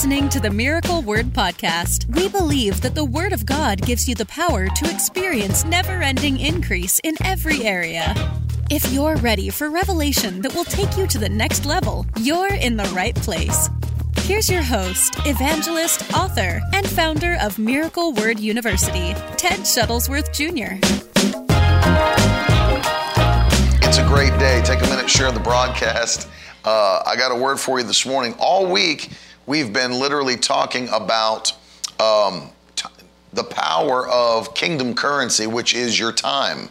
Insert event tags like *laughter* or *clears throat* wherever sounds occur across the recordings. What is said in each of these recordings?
listening to the Miracle Word Podcast. We believe that the Word of God gives you the power to experience never ending increase in every area. If you're ready for revelation that will take you to the next level, you're in the right place. Here's your host, evangelist, author, and founder of Miracle Word University, Ted Shuttlesworth Jr. It's a great day. Take a minute, share the broadcast. Uh, I got a word for you this morning. All week, we've been literally talking about um, the power of kingdom currency, which is your time.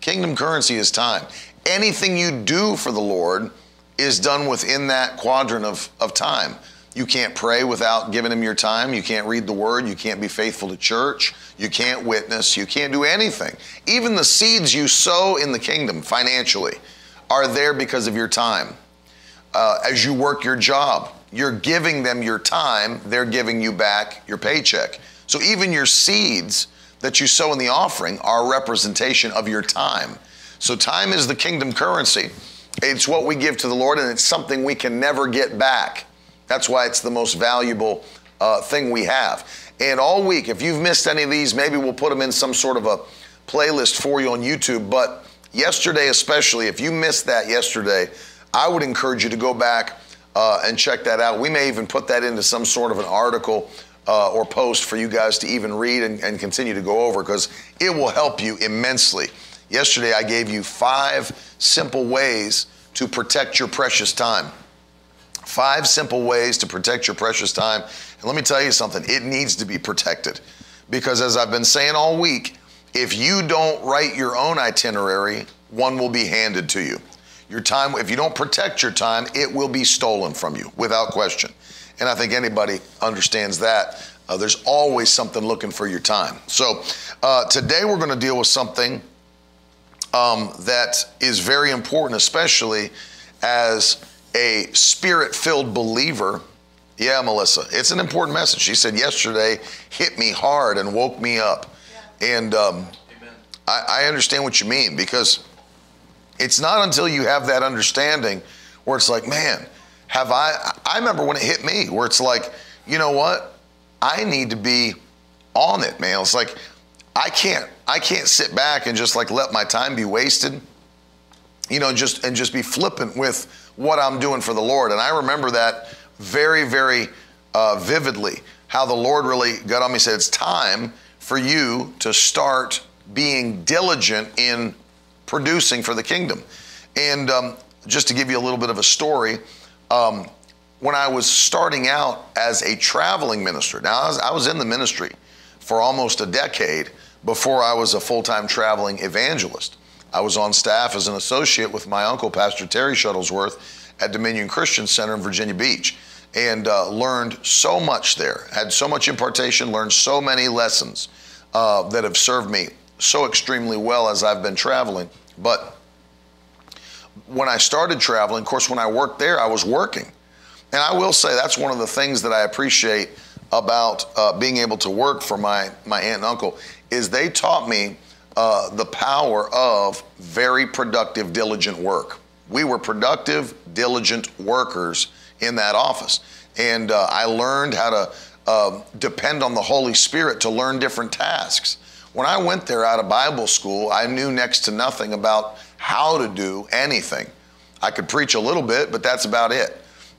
Kingdom currency is time. Anything you do for the Lord is done within that quadrant of, of time. You can't pray without giving him your time. You can't read the word. You can't be faithful to church. You can't witness. You can't do anything. Even the seeds you sow in the kingdom financially are there because of your time. Uh, as you work your job, you're giving them your time, they're giving you back your paycheck. So even your seeds that you sow in the offering are a representation of your time. So time is the kingdom currency. It's what we give to the Lord, and it's something we can never get back. That's why it's the most valuable uh, thing we have. And all week, if you've missed any of these, maybe we'll put them in some sort of a playlist for you on YouTube. But yesterday, especially, if you missed that yesterday, I would encourage you to go back uh, and check that out. We may even put that into some sort of an article uh, or post for you guys to even read and, and continue to go over because it will help you immensely. Yesterday, I gave you five simple ways to protect your precious time. Five simple ways to protect your precious time. And let me tell you something, it needs to be protected. Because as I've been saying all week, if you don't write your own itinerary, one will be handed to you. Your time, if you don't protect your time, it will be stolen from you without question. And I think anybody understands that. Uh, there's always something looking for your time. So uh, today we're going to deal with something um, that is very important, especially as a spirit filled believer. Yeah, Melissa, it's an important message. She said yesterday, hit me hard and woke me up. Yeah. And um, I, I understand what you mean because it's not until you have that understanding where it's like, man, have I? I remember when it hit me where it's like, you know what? I need to be on it, man. It's like I can't I can't sit back and just like let my time be wasted. You know, just and just be flippant with what I'm doing for the Lord. And I remember that very, very uh, vividly. How the Lord really got on me. Said it's time for you to start being diligent in producing for the kingdom. And um, just to give you a little bit of a story, um, when I was starting out as a traveling minister, now I was, I was in the ministry for almost a decade before I was a full time traveling evangelist. I was on staff as an associate with my uncle, Pastor Terry Shuttlesworth, at Dominion Christian Center in Virginia Beach, and uh, learned so much there. Had so much impartation, learned so many lessons uh, that have served me so extremely well as I've been traveling. But when I started traveling, of course, when I worked there, I was working. And I will say that's one of the things that I appreciate about uh, being able to work for my, my aunt and uncle is they taught me uh, the power of very productive, diligent work. We were productive, diligent workers in that office. And uh, I learned how to uh, depend on the Holy Spirit to learn different tasks. When I went there out of Bible school, I knew next to nothing about how to do anything. I could preach a little bit, but that's about it.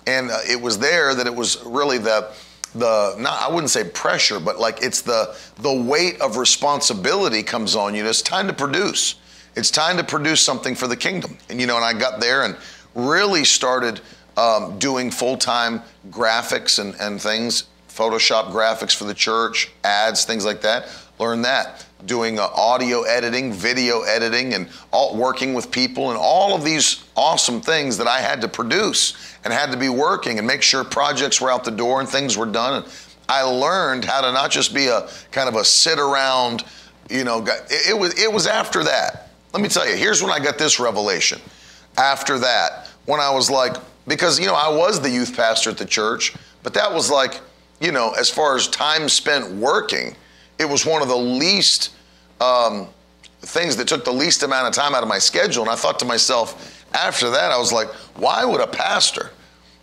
And uh, it was there that it was really the the not I wouldn't say pressure, but like it's the the weight of responsibility comes on you. It's time to produce. It's time to produce something for the kingdom. And you know, and I got there and really started um, doing full time graphics and, and things, Photoshop graphics for the church, ads, things like that. Learn that doing uh, audio editing, video editing, and all, working with people, and all of these awesome things that I had to produce and had to be working and make sure projects were out the door and things were done. And I learned how to not just be a kind of a sit around, you know, it, it was it was after that. Let me tell you, here's when I got this revelation. After that, when I was like, because you know, I was the youth pastor at the church, but that was like, you know, as far as time spent working it was one of the least um, things that took the least amount of time out of my schedule. And I thought to myself, after that, I was like, why would a pastor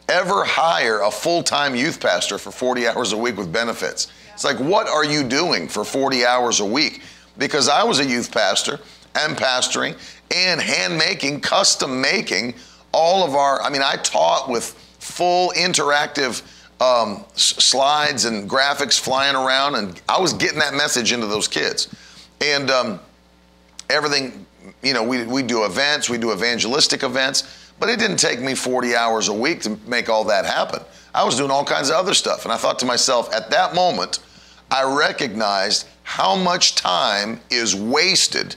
ever hire a full time youth pastor for 40 hours a week with benefits. It's like, what are you doing for 40 hours a week? Because I was a youth pastor and pastoring and hand making, custom making all of our, I mean, I taught with full interactive um, slides and graphics flying around, and I was getting that message into those kids. And um, everything, you know, we, we do events, we do evangelistic events but it didn't take me 40 hours a week to make all that happen. I was doing all kinds of other stuff. And I thought to myself, at that moment, I recognized how much time is wasted,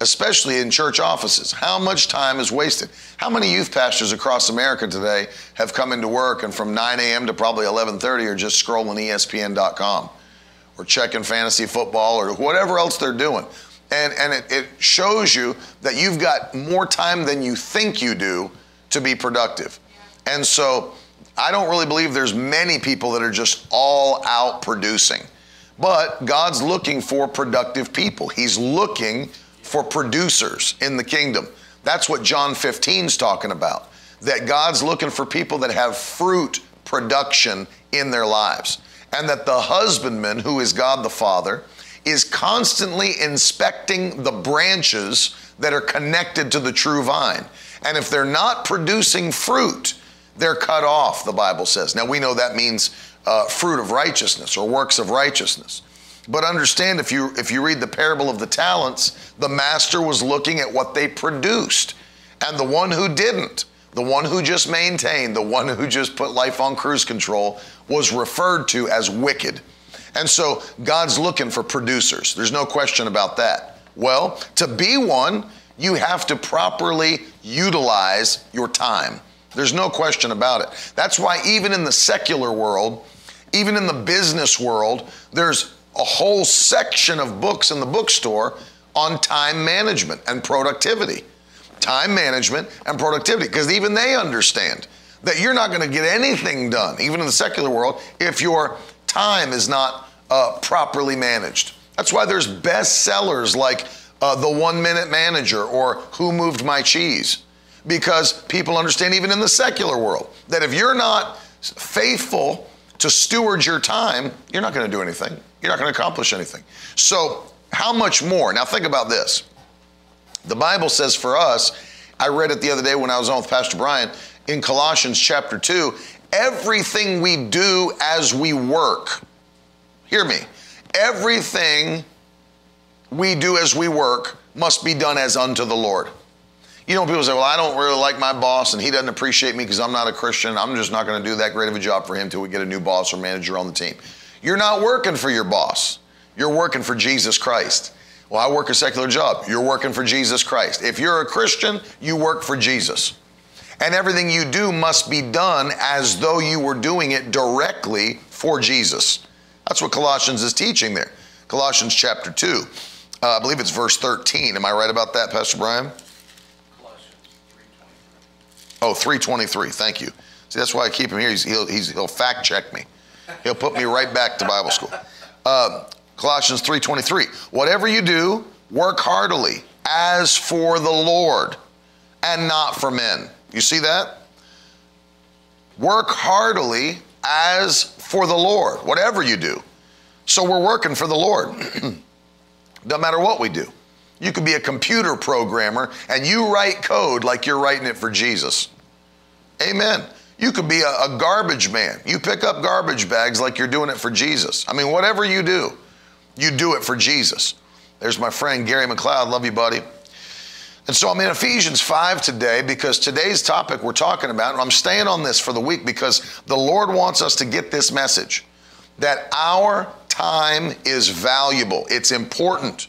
especially in church offices. How much time is wasted? How many youth pastors across America today have come into work and from 9 a.m. to probably 11:30 are just scrolling ESPN.com or checking fantasy football or whatever else they're doing? and, and it, it shows you that you've got more time than you think you do to be productive. And so I don't really believe there's many people that are just all out producing. But God's looking for productive people. He's looking for producers in the kingdom. That's what John 15 is talking about. That God's looking for people that have fruit production in their lives. And that the husbandman, who is God the Father, is constantly inspecting the branches that are connected to the true vine. And if they're not producing fruit, they're cut off, the Bible says. Now we know that means uh, fruit of righteousness or works of righteousness. But understand if you if you read the parable of the talents, the master was looking at what they produced. And the one who didn't, the one who just maintained, the one who just put life on cruise control was referred to as wicked. And so God's looking for producers. There's no question about that. Well, to be one, you have to properly utilize your time. There's no question about it. That's why, even in the secular world, even in the business world, there's a whole section of books in the bookstore on time management and productivity. Time management and productivity, because even they understand that you're not going to get anything done, even in the secular world, if your time is not uh, properly managed. That's why there's bestsellers like uh, The One Minute Manager or Who Moved My Cheese. Because people understand, even in the secular world, that if you're not faithful to steward your time, you're not going to do anything. You're not going to accomplish anything. So, how much more? Now, think about this. The Bible says for us, I read it the other day when I was on with Pastor Brian in Colossians chapter 2 everything we do as we work Hear me. Everything we do as we work must be done as unto the Lord. You know, people say, well, I don't really like my boss and he doesn't appreciate me because I'm not a Christian. I'm just not going to do that great of a job for him until we get a new boss or manager on the team. You're not working for your boss. You're working for Jesus Christ. Well, I work a secular job. You're working for Jesus Christ. If you're a Christian, you work for Jesus. And everything you do must be done as though you were doing it directly for Jesus. That's what Colossians is teaching there. Colossians chapter 2. Uh, I believe it's verse 13. Am I right about that, Pastor Brian? Oh, 323. Thank you. See, that's why I keep him here. He's, he'll, he's, he'll fact check me. He'll put me right back to Bible school. Uh, Colossians 3.23. Whatever you do, work heartily as for the Lord and not for men. You see that? Work heartily as for the Lord, whatever you do. So we're working for the Lord. *clears throat* Doesn't matter what we do. You could be a computer programmer and you write code like you're writing it for Jesus. Amen. You could be a, a, garbage man. You pick up garbage bags like you're doing it for Jesus. I mean, whatever you do, you do it for Jesus. There's my friend Gary McLeod. Love you, buddy. And so I'm in Ephesians 5 today because today's topic we're talking about, and I'm staying on this for the week because the Lord wants us to get this message that our time is valuable. It's important.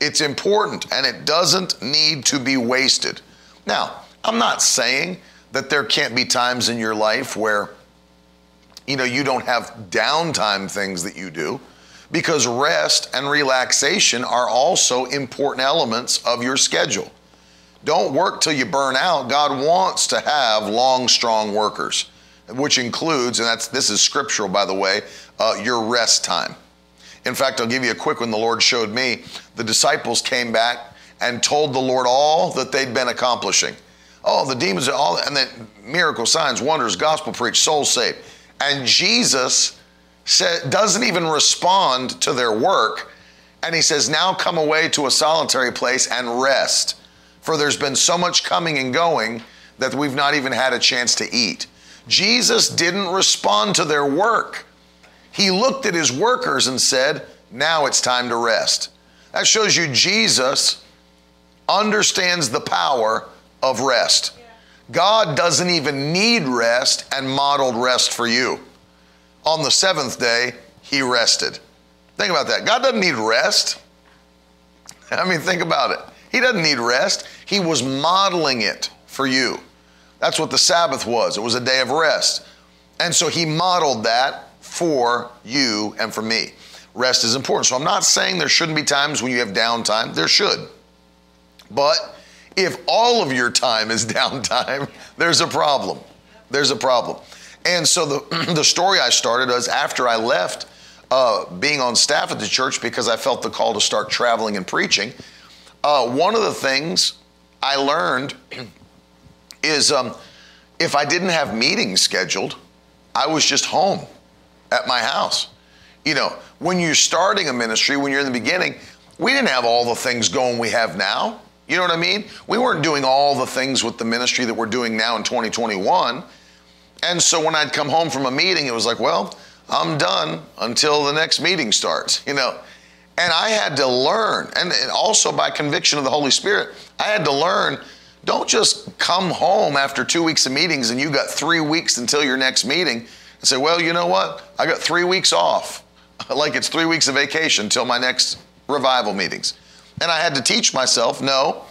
It's important and it doesn't need to be wasted. Now, I'm not saying that there can't be times in your life where you know you don't have downtime things that you do because rest and relaxation are also important elements of your schedule. Don't work till you burn out. God wants to have long, strong workers, which includes, and that's this is scriptural, by the way, uh, your rest time. In fact, I'll give you a quick one the Lord showed me. The disciples came back and told the Lord all that they'd been accomplishing. Oh, the demons are all, and then miracle signs, wonders, gospel preach, souls saved. And Jesus said, doesn't even respond to their work. And he says, Now come away to a solitary place and rest. For there's been so much coming and going that we've not even had a chance to eat. Jesus didn't respond to their work. He looked at his workers and said, Now it's time to rest. That shows you Jesus understands the power of rest. God doesn't even need rest and modeled rest for you. On the seventh day, he rested. Think about that. God doesn't need rest. *laughs* I mean, think about it. He doesn't need rest. He was modeling it for you. That's what the Sabbath was. It was a day of rest. And so he modeled that for you and for me. Rest is important. So I'm not saying there shouldn't be times when you have downtime. There should. But if all of your time is *laughs* downtime, there's a problem. There's a problem. And so the, *clears throat* the story I started was after I left uh, being on staff at the church because I felt the call to start traveling and preaching. Uh, one of the things I learned *clears throat* is um, if I didn't have meetings scheduled, I was just home at my house. You know, when you're starting a ministry, when you're in the beginning, we didn't have all the things going we have now. You know what I mean? We weren't doing all the things with the ministry that we're doing now in 2021. And so when I'd come home from a meeting, it was like, well, I'm done until the next meeting starts, you know. And I had to learn, and also by conviction of the Holy Spirit, I had to learn don't just come home after two weeks of meetings and you got three weeks until your next meeting and say, well, you know what? I got three weeks off, *laughs* like it's three weeks of vacation until my next revival meetings. And I had to teach myself, no,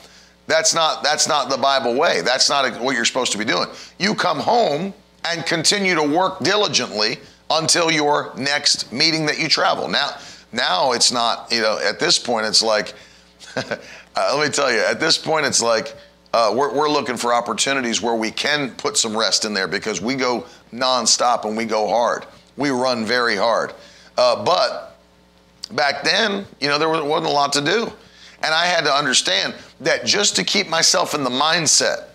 that's not that's not the Bible way. That's not what you're supposed to be doing. You come home and continue to work diligently until your next meeting that you travel. Now, now it's not, you know, at this point it's like *laughs* uh, let me tell you, at this point it's like uh, we're, we're looking for opportunities where we can put some rest in there because we go nonstop and we go hard. We run very hard. Uh, but back then, you know, there wasn't a lot to do. And I had to understand that just to keep myself in the mindset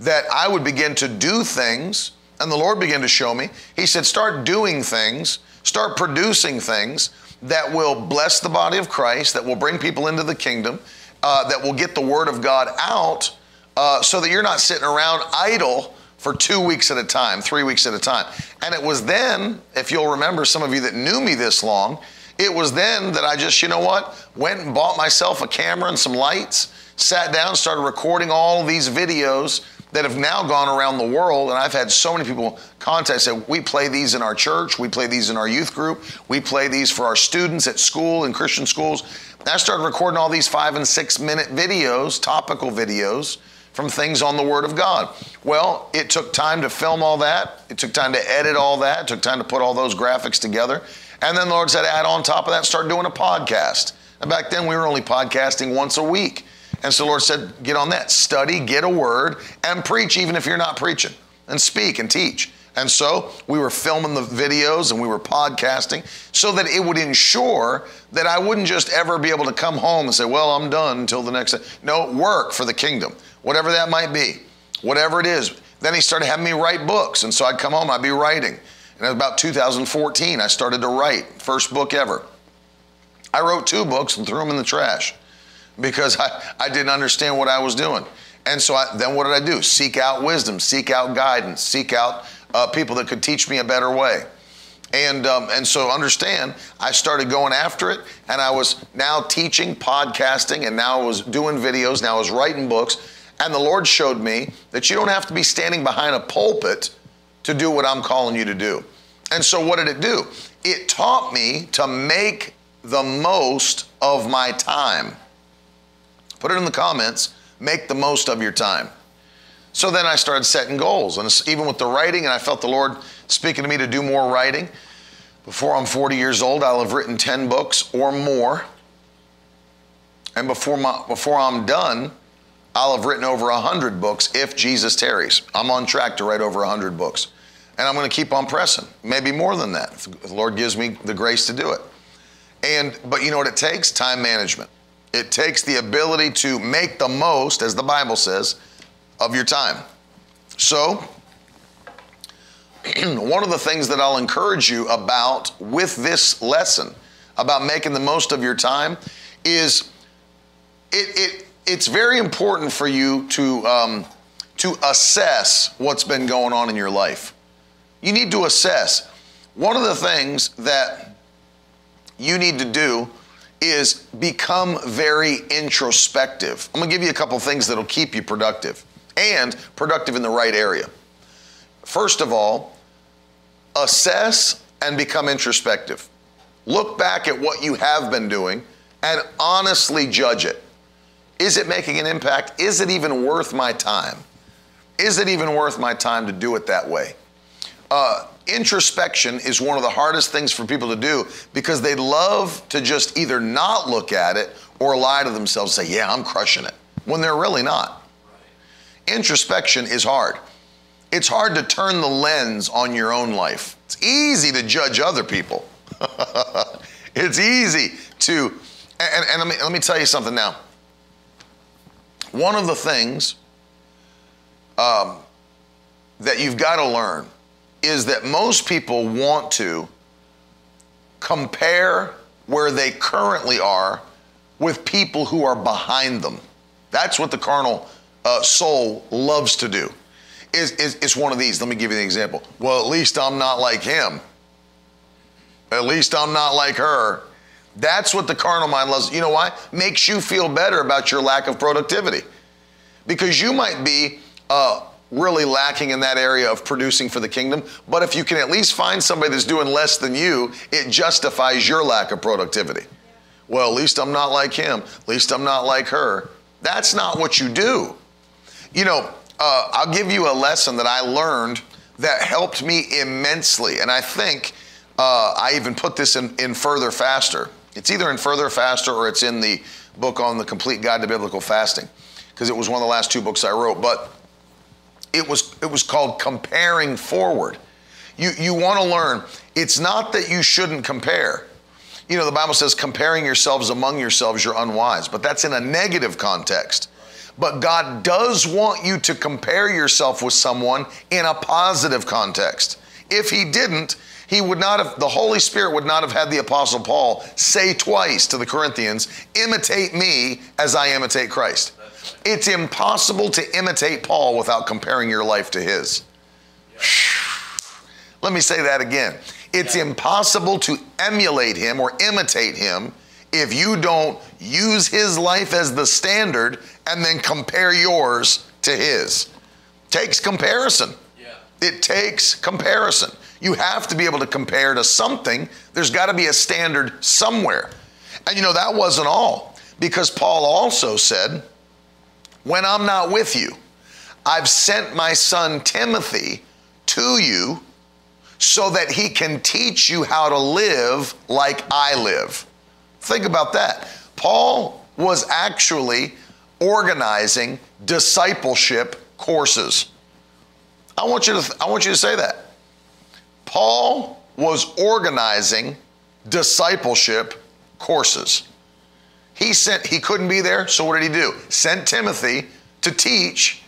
that I would begin to do things, and the Lord began to show me, He said, start doing things, start producing things that will bless the body of Christ, that will bring people into the kingdom, uh, that will get the Word of God out uh, so that you're not sitting around idle for two weeks at a time, three weeks at a time. And it was then, if you'll remember, some of you that knew me this long, it was then that I just, you know what, went and bought myself a camera and some lights, sat down, started recording all these videos that have now gone around the world. And I've had so many people contact say, we play these in our church, we play these in our youth group, we play these for our students at school in Christian schools. And I started recording all these five and six minute videos, topical videos from things on the Word of God. Well, it took time to film all that. It took time to edit all that. It took time to put all those graphics together. And then the Lord said, add on top of that, start doing a podcast. And back then we were only podcasting once a week. And so the Lord said, get on that, study, get a word, and preach even if you're not preaching, and speak and teach. And so we were filming the videos and we were podcasting so that it would ensure that I wouldn't just ever be able to come home and say, well, I'm done until the next day. No, work for the kingdom, whatever that might be, whatever it is. Then he started having me write books. And so I'd come home, I'd be writing. And about 2014, I started to write, first book ever. I wrote two books and threw them in the trash because *laughs* I, I didn't understand what I was doing. And so I, then what did I do? Seek out wisdom, seek out guidance, seek out uh, people that could teach me a better way. And, um, and so understand, I started going after it, and I was now teaching, podcasting, and now I was doing videos, now I was writing books. And the Lord showed me that you don't have to be standing behind a pulpit to do what I'm calling you to do. And so, what did it do? It taught me to make the most of my time. Put it in the comments make the most of your time. So then I started setting goals, and even with the writing, and I felt the Lord speaking to me to do more writing. Before I'm 40 years old, I'll have written 10 books or more. And before, my, before I'm done, I'll have written over 100 books if Jesus tarries. I'm on track to write over 100 books. And I'm going to keep on pressing, maybe more than that, if the Lord gives me the grace to do it. And but you know what it takes? Time management. It takes the ability to make the most, as the Bible says, of your time. So, *clears throat* one of the things that I'll encourage you about with this lesson about making the most of your time is it, it it's very important for you to um, to assess what's been going on in your life. You need to assess. One of the things that you need to do is become very introspective. I'm gonna give you a couple things that'll keep you productive and productive in the right area. First of all, assess and become introspective. Look back at what you have been doing and honestly judge it. Is it making an impact? Is it even worth my time? Is it even worth my time to do it that way? Uh, introspection is one of the hardest things for people to do because they love to just either not look at it or lie to themselves, and say, Yeah, I'm crushing it, when they're really not. Introspection is hard. It's hard to turn the lens on your own life. It's easy to judge other people. *laughs* it's easy to, and, and let, me, let me tell you something now. One of the things um, that you've got to learn is that most people want to compare where they currently are with people who are behind them. That's what the carnal uh, soul loves to do. Is, is, one of these. Let me give you an example. Well, at least I'm not like him. At least I'm not like her. That's what the carnal mind loves. You know why? Makes you feel better about your lack of productivity. Because you might be uh, really lacking in that area of producing for the kingdom. But if you can at least find somebody that's doing less than you, it justifies your lack of productivity. Well, at least I'm not like him. At least I'm not like her. That's not what you do. You know, uh, I'll give you a lesson that I learned that helped me immensely. And I think uh, I even put this in, in Further Faster. It's either in Further Faster or it's in the book on the complete guide to biblical fasting because it was one of the last two books I wrote. But it was it was called comparing forward. You you want to learn. It's not that you shouldn't compare. You know, the Bible says comparing yourselves among yourselves you're unwise, but that's in a negative context. But God does want you to compare yourself with someone in a positive context. If he didn't, he would not have the Holy Spirit would not have had the apostle Paul say twice to the Corinthians, "Imitate me as I imitate Christ." It's impossible to imitate Paul without comparing your life to his. Let me say that again. It's impossible to emulate him or imitate him if you don't use his life as the standard and then compare yours to his. Takes comparison. Yeah. It takes comparison. You have to be able to compare to something. There's got to be a standard somewhere. And you know, that wasn't all, because Paul also said, when I'm not with you. I've sent my son Timothy to you so that he can teach you how to live like I live. Think about that. Paul was actually organizing discipleship courses. I want you to I want you to say that. Paul was organizing discipleship courses. He sent, he couldn't be there, so what did he do? Sent Timothy to teach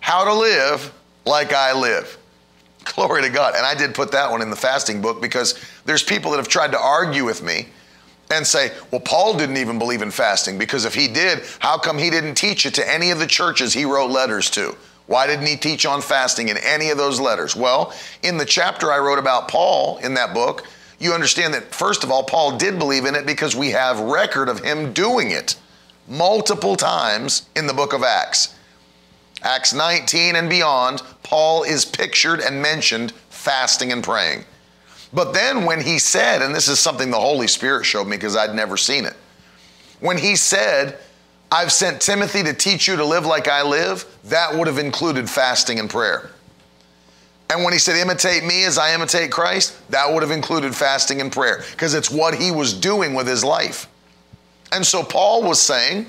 how to live like I live. *laughs* Glory to God. And I did put that one in the fasting book because there's people that have tried to argue with me and say, well, Paul didn't even believe in fasting because if he did, how come he didn't teach it to any of the churches he wrote letters to? Why didn't he teach on fasting in any of those letters? Well, in the chapter I wrote about Paul in that book, you understand that, first of all, Paul did believe in it because we have record of him doing it multiple times in the book of Acts. Acts 19 and beyond, Paul is pictured and mentioned fasting and praying. But then when he said, and this is something the Holy Spirit showed me because I'd never seen it, when he said, I've sent Timothy to teach you to live like I live, that would have included fasting and prayer. And when he said, imitate me as I imitate Christ, that would have included fasting and prayer because it's what he was doing with his life. And so Paul was saying,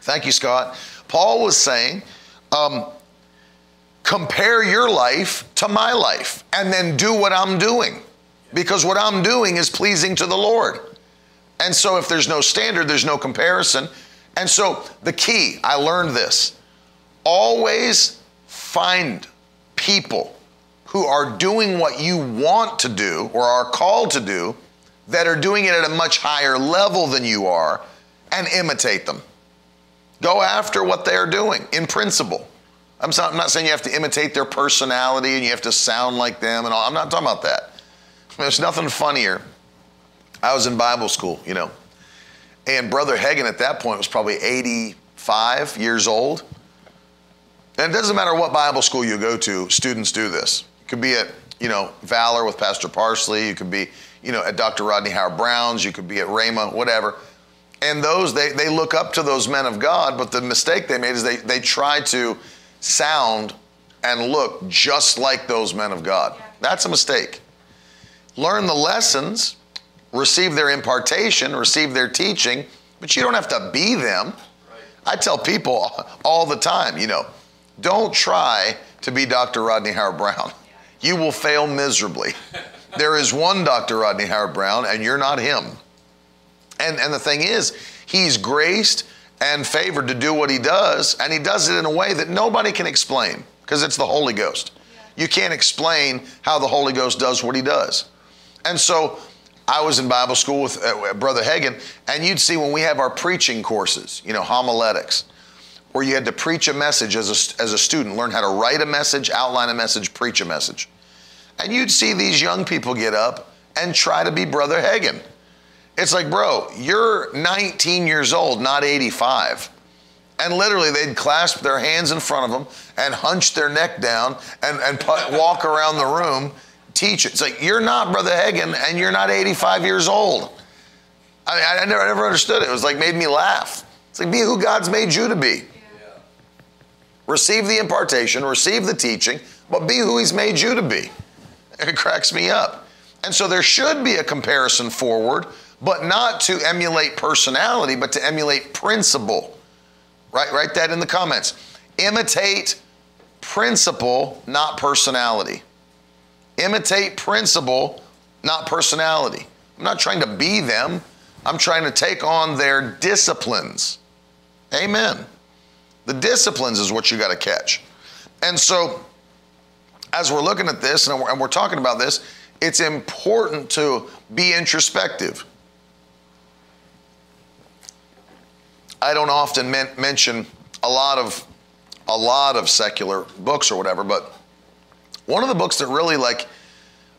thank you, Scott. Paul was saying, um, compare your life to my life and then do what I'm doing because what I'm doing is pleasing to the Lord. And so if there's no standard, there's no comparison. And so the key, I learned this always find people who are doing what you want to do or are called to do that are doing it at a much higher level than you are and imitate them. Go after what they're doing in principle. I'm not, I'm not, saying you have to imitate their personality and you have to sound like them and all. I'm not talking about that. There's nothing funnier. I was in Bible school, you know, and Brother Hagin at that point was probably 85 years old. And it doesn't matter what Bible school you go to, students do this. Could be at, you know, Valor with Pastor Parsley. You could be, you know, at Dr. Rodney Howard-Browne's. You could be at Rhema, whatever. And those, they, they look up to those men of God, but the mistake they made is they, they try to sound and look just like those men of God. That's a mistake. Learn the lessons, receive their impartation, receive their teaching, but you don't have to be them. I tell people *laughs* all the time, you know, don't try to be Dr. Rodney Howard-Browne. *laughs* You will fail miserably. there is one Dr. Rodney Howard-Browne, and you're not him. And, and the thing is, he's graced and favored to do what he does, and he does it in a way that nobody can explain because it's the Holy Ghost. You can't explain how the Holy Ghost does what he does. And so I was in Bible school with uh, Brother Hagin, and you'd see when we have our preaching courses, you know, homiletics, where you had to preach a message as a, as a student, learn how to write a message, outline a message, preach a message. And you'd see these young people get up and try to be Brother Hagin. It's like, bro, you're 19 years old, not 85. And literally, they'd clasp their hands in front of them and hunch their neck down and, and put, walk around the room, teach it. It's like, you're not Brother Hagin and you're not 85 years old. I, mean, I, never, I never understood it. It was like, made me laugh. It's like, be who God's made you to be. Yeah. Receive the impartation, receive the teaching, but be who He's made you to be. It cracks me up. And so there should be a comparison forward but not to emulate personality, but to emulate principle. Right? Write that in the comments. Imitate principle, not personality. Imitate principle, not personality. I'm not trying to be them. I'm trying to take on their disciplines. Amen. The disciplines is what you got to catch. And so, as we're looking at this and we're, and we're talking about this, it's important to be introspective. I don't often men- mention a lot of a lot of secular books or whatever, but one of the books that really like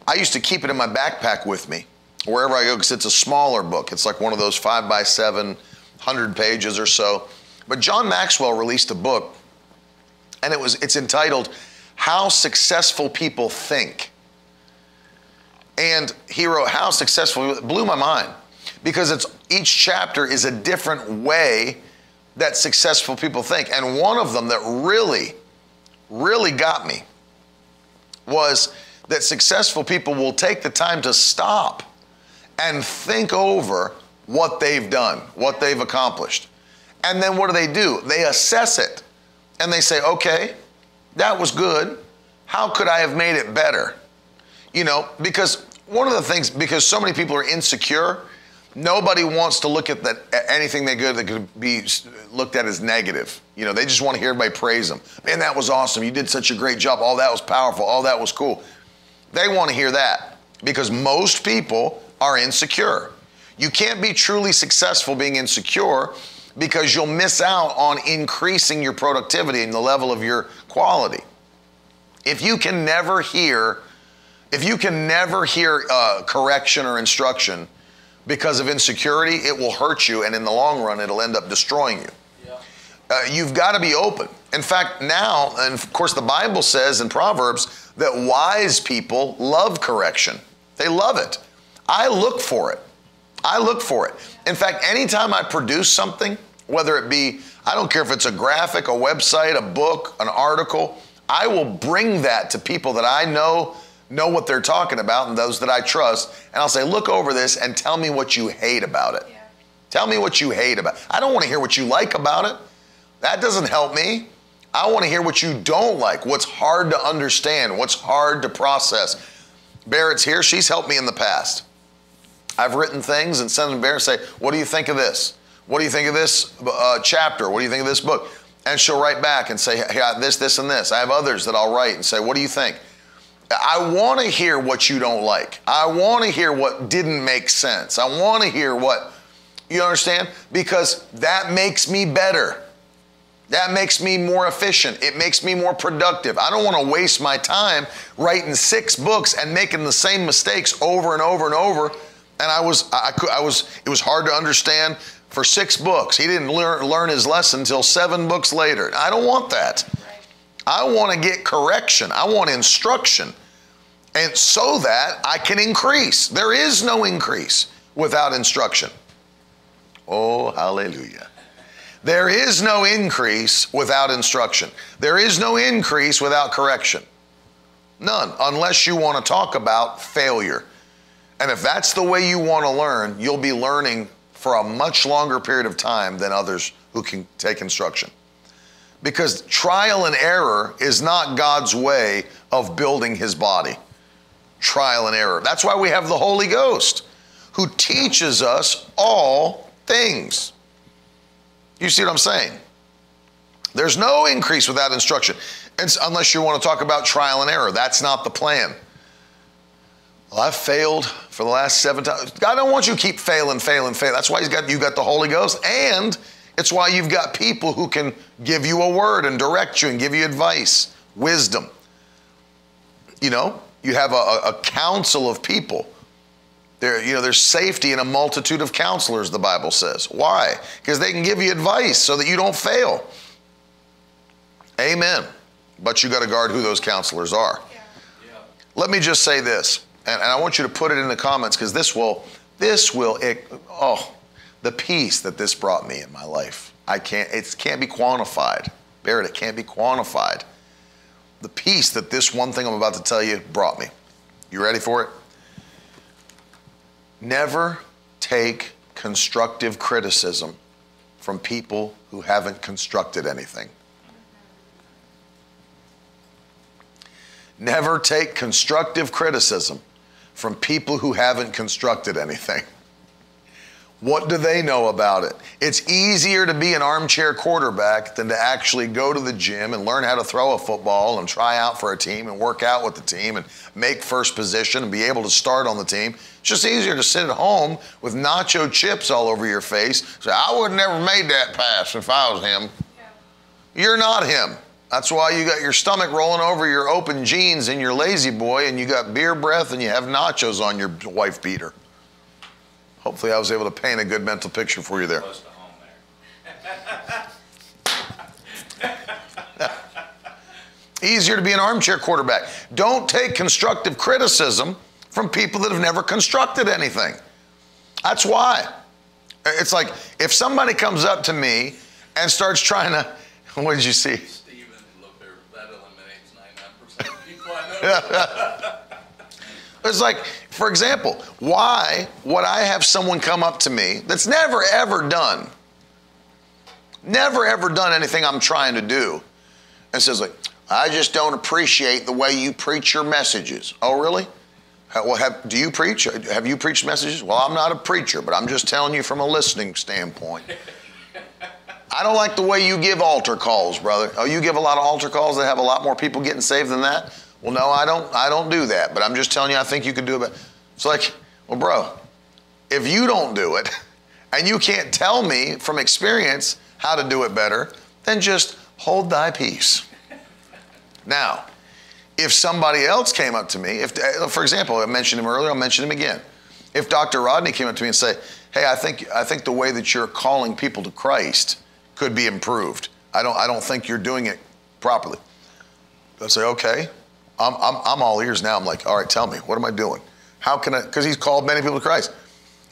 I used to keep it in my backpack with me wherever I go because it's a smaller book. It's like one of those five by seven, hundred pages or so. But John Maxwell released a book, and it was it's entitled "How Successful People Think." And he wrote "How Successful." It blew my mind because it's each chapter is a different way that successful people think. And one of them that really, really got me was that successful people will take the time to stop and think over what they've done, what they've accomplished. And then what do they do? They assess it and they say, okay, that was good. How could I have made it better? You know, because one of the things, because so many people are insecure, nobody wants to look at that anything they good that could be looked at as negative. You know, they just want to hear everybody praise them. Man, that was awesome. You did such a great job. All that was powerful. All that was cool. They want to hear that because most people are insecure. You can't be truly successful being insecure because you'll miss out on increasing your productivity and the level of your quality. If you can never hear, if you can never hear uh, correction or instruction, because of insecurity, it will hurt you, and in the long run, it'll end up destroying you. Yeah. Uh, you've got to be open. In fact, now, and of course, the Bible says in Proverbs that wise people love correction. They love it. I look for it. I look for it. In fact, anytime I produce something, whether it be, I don't care if it's a graphic, a website, a book, an article, I will bring that to people that I know know what they're talking about and those that I trust. And I'll say, look over this and tell me what you hate about it. Yeah. Tell me what you hate about it. I don't want to hear what you like about it. That doesn't help me. I want to hear what you don't like, what's hard to understand, what's hard to process. Barrett's here. She's helped me in the past. I've written things and sent them to Barrett and say, What do you think of this? What do you think of this uh, chapter? What do you think of this book? And she'll write back and say, hey, this, this, and this. I have others that I'll write and say, what do you think? I want to hear what you don't like. I want to hear what didn't make sense. I want to hear what, you understand? Because that makes me better. That makes me more efficient. It makes me more productive. I don't want to waste my time writing six books and making the same mistakes over and over and over. And I was, I, I was, it was hard to understand for six books. He didn't learn, learn his lesson until seven books later. I don't want that. I want to get correction. I want instruction. And so that I can increase. There is no increase without instruction. Oh, hallelujah. There is no increase without instruction. There is no increase without correction. None, unless you want to talk about failure. And if that's the way you want to learn, you'll be learning for a much longer period of time than others who can take instruction. Because trial and error is not God's way of building his body. Trial and error. That's why we have the Holy Ghost who teaches us all things. You see what I'm saying? There's no increase without instruction, it's, unless you want to talk about trial and error. That's not the plan. Well, I've failed for the last seven times. God don't want you to keep failing, failing, failing. That's why He's got you got the Holy Ghost, and it's why you've got people who can give you a word and direct you and give you advice, wisdom. You know, you have a, a council of people. There, you know, there's safety in a multitude of counselors, the Bible says. Why? Because they can give you advice so that you don't fail. Amen. But you got to guard who those counselors are. Yeah. Yeah. Let me just say this and, and I want you to put it in the comments because this will, this will, it, oh, the peace that this brought me in my life. I can't, it can't be quantified. Barrett, it can't be quantified. The peace that this one thing I'm about to tell you brought me. You ready for it? Never take constructive criticism from people who haven't constructed anything. Never take constructive criticism from people who haven't constructed anything. What do they know about it? It's easier to be an armchair quarterback than to actually go to the gym and learn how to throw a football and try out for a team and work out with the team and make first position and be able to start on the team. It's just easier to sit at home with nacho chips all over your face. Say, I would have never made that pass if I was him. Yeah. You're not him. That's why you got your stomach rolling over your open jeans and your lazy boy, and you got beer breath and you have nachos on your wife beater. Hopefully, I was able to paint a good mental picture for you there. *laughs* Easier to be an armchair quarterback. Don't take constructive criticism from people that have never constructed anything. That's why. It's like if somebody comes up to me and starts trying to, *laughs* what did you see? It's like, for example, why would I have someone come up to me that's never ever done, never ever done anything I'm trying to do, and says like, I just don't appreciate the way you preach your messages. Oh, really? Well, have, do you preach? Have you preached messages? Well, I'm not a preacher, but I'm just telling you from a listening standpoint. I don't like the way you give altar calls, brother. Oh, you give a lot of altar calls that have a lot more people getting saved than that? Well, no, I don't. I don't do that. But I'm just telling you, I think you could do it. Better. It's like, well, bro, if you don't do it, *laughs* and you can't tell me from experience how to do it better, then just hold thy peace. Now, if somebody else came up to me, if, uh, for example, I mentioned him earlier, I'll mention him again. If Dr. Rodney came up to me and say, "Hey, I think I think the way that you're calling people to Christ could be improved. I don't I don't think you're doing it properly." I'd say, "Okay, I'm, I'm, I'm all ears now. I'm like, all right, tell me, what am I doing? How can I? Because he's called many people to Christ.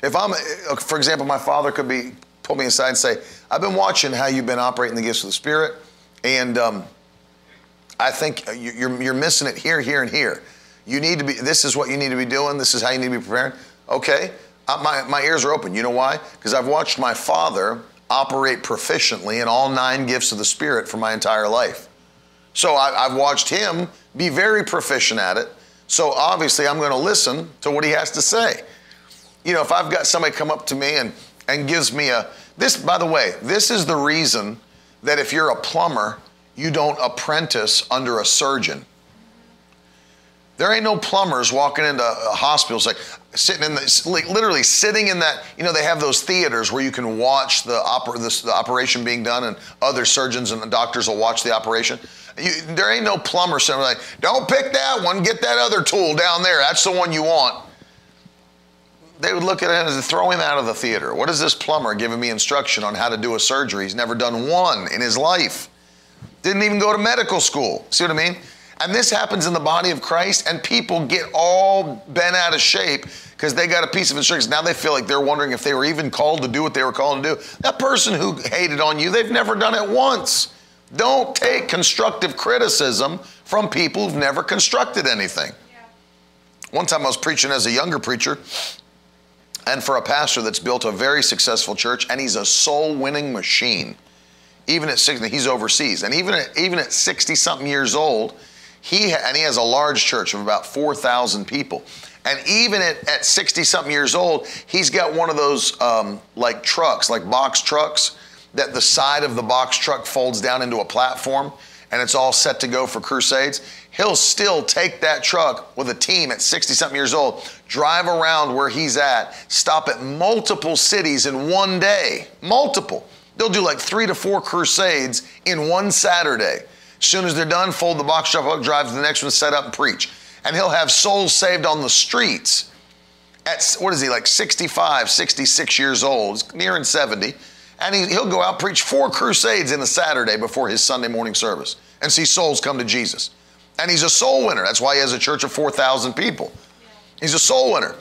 If I'm, for example, my father could be pull me aside and say, I've been watching how you've been operating the gifts of the Spirit, and um, I think you're, you're missing it here, here, and here. You need to be. This is what you need to be doing. This is how you need to be preparing. Okay, uh, my my ears are open. You know why? Because I've watched my father operate proficiently in all nine gifts of the Spirit for my entire life. So I, have watched him be very proficient at it. So obviously, I'm going to listen to what he has to say. You know, if I've got somebody come up to me and, and gives me a, this, by the way, this is the reason that if you're a plumber, you don't apprentice under a surgeon. There ain't no plumbers walking into hospitals like sitting in the like literally sitting in that. You know they have those theaters where you can watch the, oper, the, the operation being done, and other surgeons and the doctors will watch the operation. You, there ain't no plumber saying like, "Don't pick that one. Get that other tool down there. That's the one you want." They would look at it as throw him out of the theater. What is this plumber giving me instruction on how to do a surgery? He's never done one in his life. Didn't even go to medical school. See what I mean? And this happens in the body of Christ, and people get all bent out of shape because they got a piece of instructions. Now they feel like they're wondering if they were even called to do what they were called to do. That person who hated on you, they've never done it once. Don't take constructive criticism from people who've never constructed anything. Yeah. One time I was preaching as a younger preacher, and for a pastor that's built a very successful church, and he's a soul winning machine. Even at 60, he's overseas. And even at, even at 60 something years old, he and he has a large church of about 4,000 people. And even at, at 60 something years old, he's got one of those um, like trucks, like box trucks, that the side of the box truck folds down into a platform and it's all set to go for crusades. He'll still take that truck with a team at 60 something years old, drive around where he's at, stop at multiple cities in one day. Multiple. They'll do like three to four crusades in one Saturday. As soon as they're done, fold the box truck up, drive to the next one, set up and preach. And he'll have souls saved on the streets at, what is he, like 65, 66 years old, nearing 70. And he, he'll go out preach four crusades in a Saturday before his Sunday morning service and see souls come to Jesus. And he's a soul winner. That's why he has a church of 4,000 people. He's a soul winner.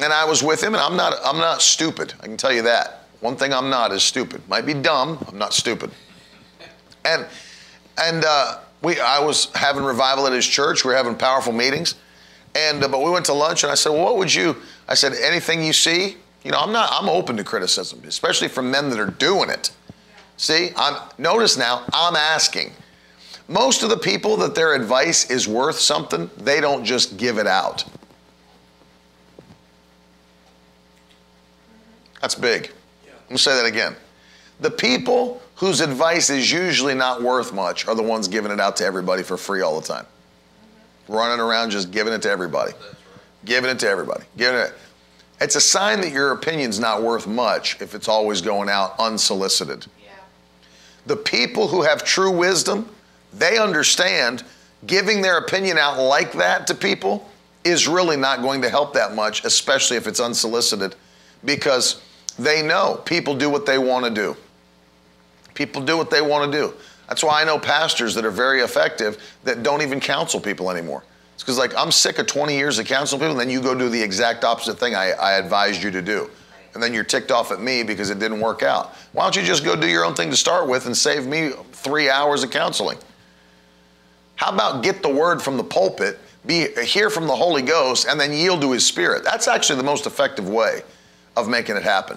And I was with him, and I'm not, I'm not stupid. I can tell you that. One thing I'm not is stupid. Might be dumb, I'm not stupid. And and uh, we, I was having revival at his church. We were having powerful meetings. And, uh, but we went to lunch and I said, well, what would you, I said, anything you see, you know, I'm not, I'm open to criticism, especially from men that are doing it. See, I'm, notice now, I'm asking. Most of the people that their advice is worth something, they don't just give it out. That's big. I'm gonna say that again. The people whose advice is usually not worth much are the ones giving it out to everybody for free all the time. Running around just giving it to everybody. Right. Giving it to everybody. Giving it. It's a sign that your opinion's not worth much if it's always going out unsolicited. Yeah. The people who have true wisdom, they understand giving their opinion out like that to people is really not going to help that much, especially if it's unsolicited, because they know people do what they want to do. People do what they want to do. That's why I know pastors that are very effective that don't even counsel people anymore. It's because, like, I'm sick of 20 years of counseling people, and then you go do the exact opposite thing I, I advised you to do. And then you're ticked off at me because it didn't work out. Why don't you just go do your own thing to start with and save me three hours of counseling? How about get the word from the pulpit, be hear from the Holy Ghost, and then yield to His Spirit? That's actually the most effective way of making it happen.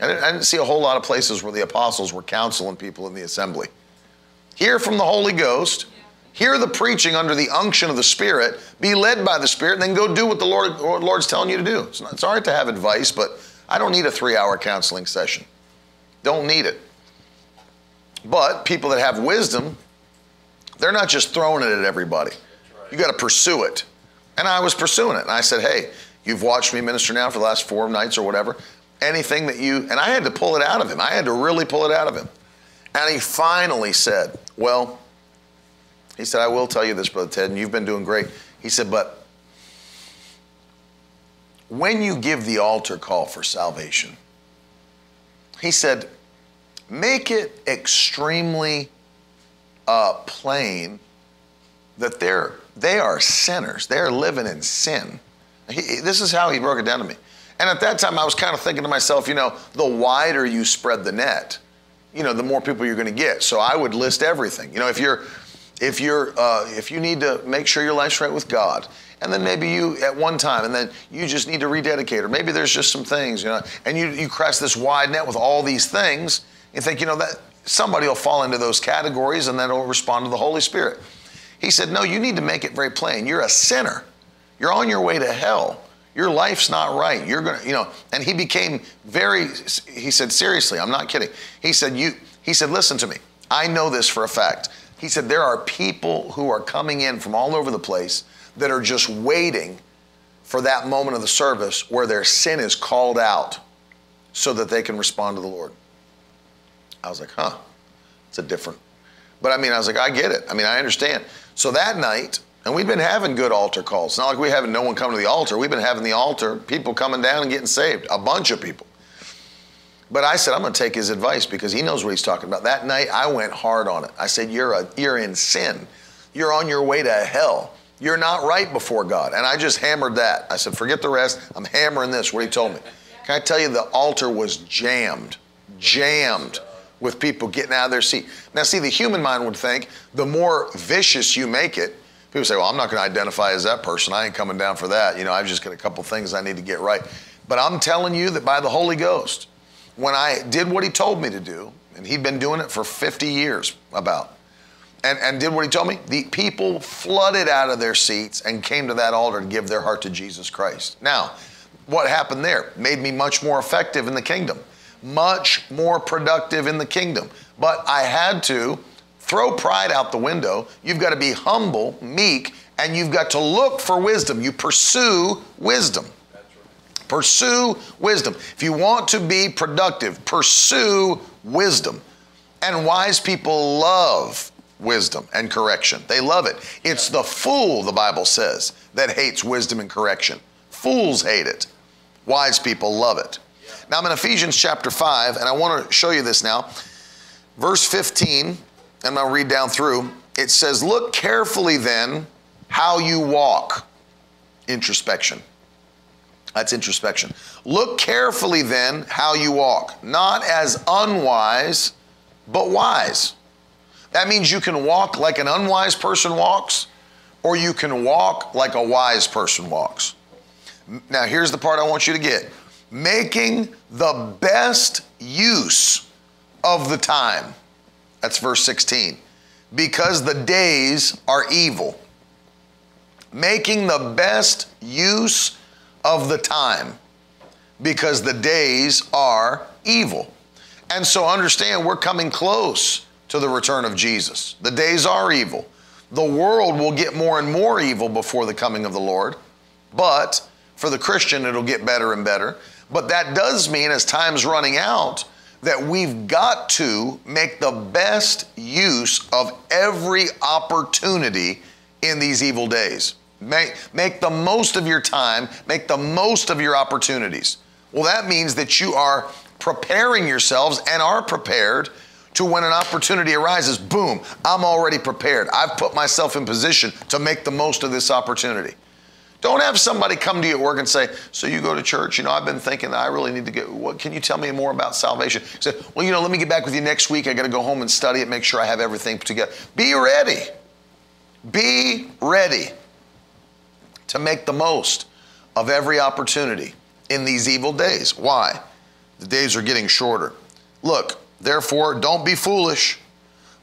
I didn't, I didn't see a whole lot of places where the apostles were counseling people in the assembly. Hear from the Holy Ghost, hear the preaching under the unction of the Spirit, be led by the Spirit, and then go do what the Lord, Lord's telling you to do. It's, not, it's all right to have advice, but I don't need a three hour counseling session. Don't need it. But people that have wisdom, they're not just throwing it at everybody. You got to pursue it. And I was pursuing it. And I said, hey, you've watched me minister now for the last four nights or whatever anything that you, and I had to pull it out of him. I had to really pull it out of him. And he finally said, Well, he said, I will tell you this, Brother Ted, and you've been doing great. He said, But when you give the altar call for salvation, he said, make it extremely uh, plain that they're they are sinners. They're living in sin. He, this is how he broke it down to me. And at that time, I was kind of thinking to myself, you know, the wider you spread the net, you know, the more people you're going to get. So I would list everything. You know, if you're, if you're, uh, if you need to make sure your life's right with God, and then maybe you at one time, and then you just need to rededicate, or maybe there's just some things, you know, and you you cast this wide net with all these things. You think, you know, that somebody will fall into those categories, and then it'll respond to the Holy Spirit. He said, no, you need to make it very plain. You're a sinner. You're on your way to hell. Your life's not right. You're going to, you know, and he became very, he said, seriously, I'm not kidding. He said, you, he said, listen to me. I know this for a fact. He said, There are people who are coming in from all over the place that are just waiting for that moment of the service where their sin is called out so that they can respond to the Lord. I was like, huh, it's a different. But I mean, I was like, I get it. I mean, I understand. So that night, and we've been having good altar calls. It's not like we haven't no one come to the altar. We've been having the altar, people coming down and getting saved, a bunch of people. But I said, I'm going to take his advice because he knows what he's talking about. That night, I went hard on it. I said, You're, a, you're in sin. You're on your way to hell. You're not right before God. And I just hammered that. I said, Forget the rest. I'm hammering this, what he told me. Can I tell you, the altar was jammed, jammed with people getting out of their seat. Now, see, the human mind would think the more vicious you make it, people say, well, I'm not going to identify as that person. I ain't coming down for that. You know, I've just got a couple things I need to get right. But I'm telling you that by the Holy Ghost, when I did what he told me to do, and he'd been doing it for 50 years about, and, and did what he told me, the people flooded out of their seats and came to that altar to give their heart to Jesus Christ. Now, what happened there made me much more effective in the kingdom, much more productive in the kingdom. But I had to throw pride out the window. You've got to be humble, meek, and you've got to look for wisdom. You pursue wisdom. Pursue wisdom. If you want to be productive, pursue wisdom. And wise people love wisdom and correction. They love it. It's the fool, the Bible says, that hates wisdom and correction. Fools hate it. Wise people love it. Now I'm in Ephesians chapter 5, and I want to show you this now. Verse 15, and I'll read down through. It says, Look carefully then how you walk. Introspection. That's introspection. Look carefully then how you walk, not as unwise, but wise. That means you can walk like an unwise person walks, or you can walk like a wise person walks. Now, here's the part I want you to get making the best use of the time. That's verse 16. Because the days are evil. Making the best use of the time. Because the days are evil. And so understand we're coming close to the return of Jesus. The days are evil. The world will get more and more evil before the coming of the Lord, but for the Christian, it'll get better and better. But that does mean, as time's running out, that we've got to make the best use of every opportunity in these evil days. Make, make the most of your time, make the most of your opportunities. Well, that means that you are preparing yourselves and are prepared to when an opportunity arises, boom, I'm already prepared. I've put myself in position to make the most of this opportunity. Don't have somebody come to you at work and say, "So you go to church? You know, I've been thinking that I really need to get. What can you tell me more about salvation?" He said, "Well, you know, let me get back with you next week. I got to go home and study it, make sure I have everything together." Be ready. Be ready to make the most of every opportunity in these evil days. Why? The days are getting shorter. Look, therefore, don't be foolish,